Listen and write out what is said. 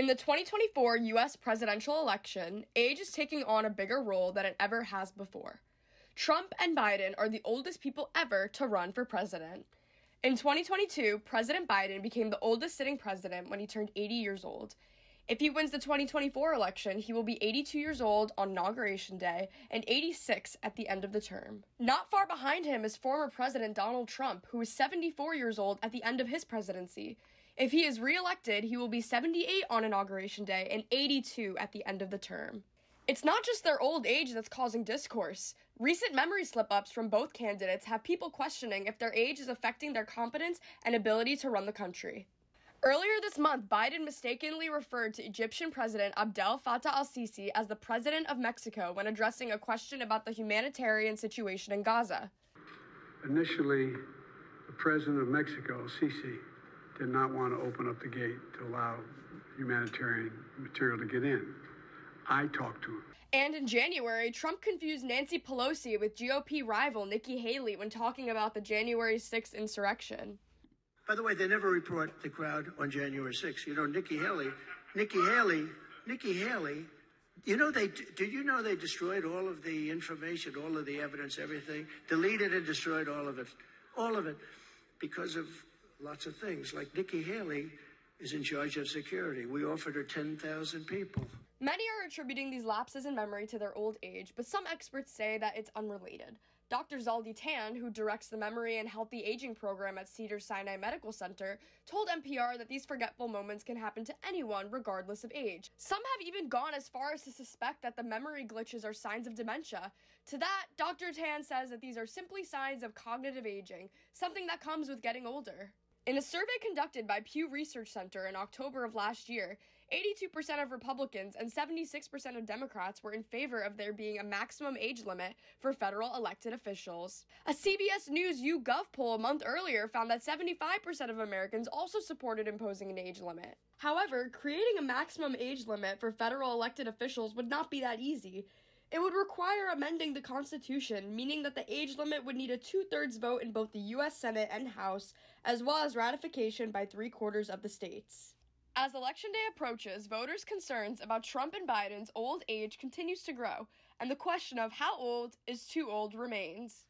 In the 2024 US presidential election, age is taking on a bigger role than it ever has before. Trump and Biden are the oldest people ever to run for president. In 2022, President Biden became the oldest sitting president when he turned 80 years old. If he wins the 2024 election, he will be 82 years old on Inauguration Day and 86 at the end of the term. Not far behind him is former President Donald Trump, who is 74 years old at the end of his presidency. If he is reelected, he will be 78 on Inauguration Day and 82 at the end of the term. It's not just their old age that's causing discourse. Recent memory slip ups from both candidates have people questioning if their age is affecting their competence and ability to run the country. Earlier this month, Biden mistakenly referred to Egyptian President Abdel Fattah al Sisi as the President of Mexico when addressing a question about the humanitarian situation in Gaza. Initially, the President of Mexico, Sisi, did not want to open up the gate to allow humanitarian material to get in. I talked to him. And in January, Trump confused Nancy Pelosi with GOP rival Nikki Haley when talking about the January 6th insurrection. By the way, they never report the crowd on January 6th. You know, Nikki Haley, Nikki Haley, Nikki Haley. You know, they did you know they destroyed all of the information, all of the evidence, everything, deleted and destroyed all of it, all of it, because of lots of things. Like Nikki Haley is in charge of security. We offered her 10,000 people. Many are attributing these lapses in memory to their old age, but some experts say that it's unrelated. Dr. Zaldy Tan, who directs the Memory and Healthy Aging program at Cedar Sinai Medical Center, told NPR that these forgetful moments can happen to anyone regardless of age. Some have even gone as far as to suspect that the memory glitches are signs of dementia. To that, Dr. Tan says that these are simply signs of cognitive aging, something that comes with getting older. In a survey conducted by Pew Research Center in October of last year, 82% of Republicans and 76% of Democrats were in favor of there being a maximum age limit for federal elected officials. A CBS News YouGov poll a month earlier found that 75% of Americans also supported imposing an age limit. However, creating a maximum age limit for federal elected officials would not be that easy. It would require amending the Constitution, meaning that the age limit would need a two thirds vote in both the U.S. Senate and House, as well as ratification by three quarters of the states. As Election Day approaches, voters' concerns about Trump and Biden's old age continues to grow, and the question of how old is too old remains.